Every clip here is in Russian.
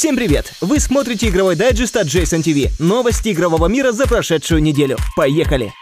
Всем привет! Вы смотрите игровой дайджест от Jason TV. Новости игрового мира за прошедшую неделю. Поехали!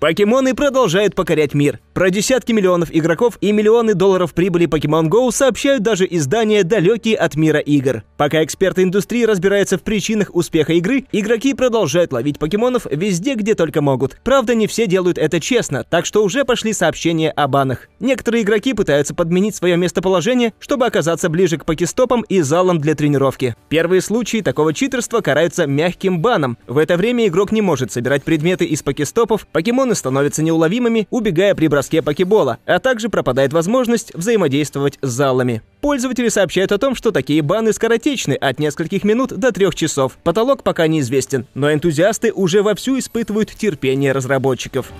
Покемоны продолжают покорять мир. Про десятки миллионов игроков и миллионы долларов прибыли Pokemon Go сообщают даже издания, далекие от мира игр. Пока эксперты индустрии разбираются в причинах успеха игры, игроки продолжают ловить покемонов везде, где только могут. Правда, не все делают это честно, так что уже пошли сообщения о банах. Некоторые игроки пытаются подменить свое местоположение, чтобы оказаться ближе к покестопам и залам для тренировки. Первые случаи такого читерства караются мягким баном. В это время игрок не может собирать предметы из покестопов, покемоны покемоны становятся неуловимыми, убегая при броске покебола, а также пропадает возможность взаимодействовать с залами. Пользователи сообщают о том, что такие баны скоротечны от нескольких минут до трех часов. Потолок пока неизвестен, но энтузиасты уже вовсю испытывают терпение разработчиков.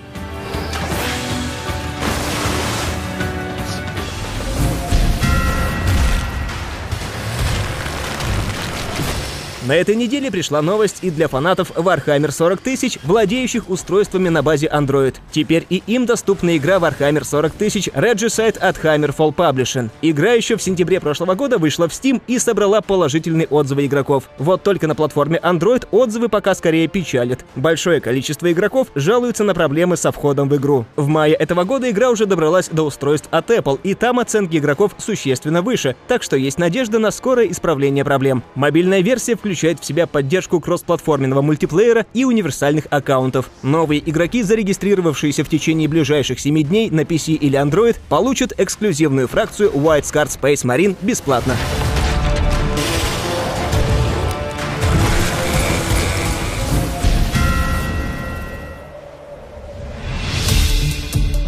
На этой неделе пришла новость и для фанатов Warhammer 40 тысяч, владеющих устройствами на базе Android. Теперь и им доступна игра Warhammer 40 тысяч Regicide от Hammerfall Publishing. Игра еще в сентябре прошлого года вышла в Steam и собрала положительные отзывы игроков. Вот только на платформе Android отзывы пока скорее печалят. Большое количество игроков жалуются на проблемы со входом в игру. В мае этого года игра уже добралась до устройств от Apple, и там оценки игроков существенно выше, так что есть надежда на скорое исправление проблем. Мобильная версия включена включает в себя поддержку кроссплатформенного мультиплеера и универсальных аккаунтов. Новые игроки, зарегистрировавшиеся в течение ближайших 7 дней на PC или Android, получат эксклюзивную фракцию White Card Space Marine бесплатно.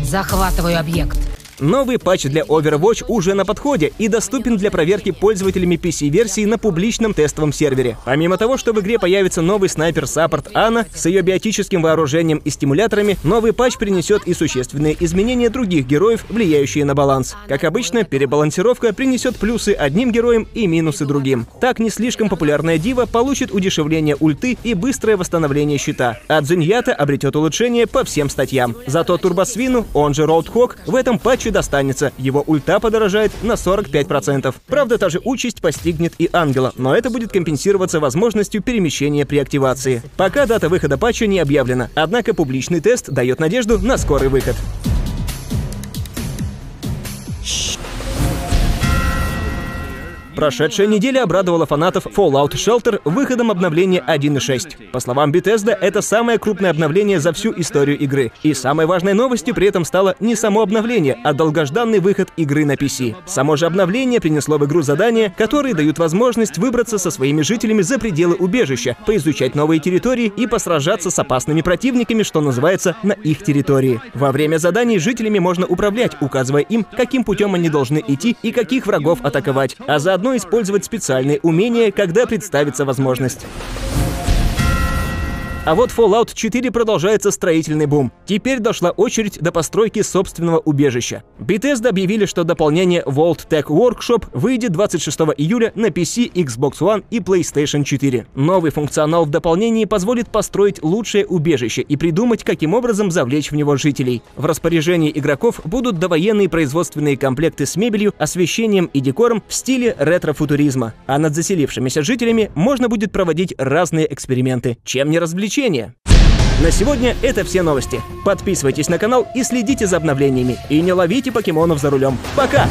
Захватываю объект. Новый патч для Overwatch уже на подходе и доступен для проверки пользователями PC-версии на публичном тестовом сервере. Помимо того, что в игре появится новый снайпер-саппорт Анна с ее биотическим вооружением и стимуляторами, новый патч принесет и существенные изменения других героев, влияющие на баланс. Как обычно, перебалансировка принесет плюсы одним героям и минусы другим. Так, не слишком популярная дива получит удешевление ульты и быстрое восстановление щита, а Дзуньята обретет улучшение по всем статьям. Зато Турбосвину, он же Роудхок, в этом патче Патчу достанется, его ульта подорожает на 45%. Правда, та же участь постигнет и Ангела, но это будет компенсироваться возможностью перемещения при активации. Пока дата выхода патча не объявлена, однако публичный тест дает надежду на скорый выход. Прошедшая неделя обрадовала фанатов Fallout Shelter выходом обновления 1.6. По словам Bethesda, это самое крупное обновление за всю историю игры. И самой важной новостью при этом стало не само обновление, а долгожданный выход игры на PC. Само же обновление принесло в игру задания, которые дают возможность выбраться со своими жителями за пределы убежища, поизучать новые территории и посражаться с опасными противниками, что называется, на их территории. Во время заданий жителями можно управлять, указывая им, каким путем они должны идти и каких врагов атаковать, а заодно заодно использовать специальные умения, когда представится возможность. А вот Fallout 4 продолжается строительный бум. Теперь дошла очередь до постройки собственного убежища. Bethesda объявили, что дополнение Vault Tech Workshop выйдет 26 июля на PC, Xbox One и PlayStation 4. Новый функционал в дополнении позволит построить лучшее убежище и придумать, каким образом завлечь в него жителей. В распоряжении игроков будут довоенные производственные комплекты с мебелью, освещением и декором в стиле ретро-футуризма. А над заселившимися жителями можно будет проводить разные эксперименты. Чем не развлечение? Развлечения. На сегодня это все новости. Подписывайтесь на канал и следите за обновлениями. И не ловите покемонов за рулем. Пока!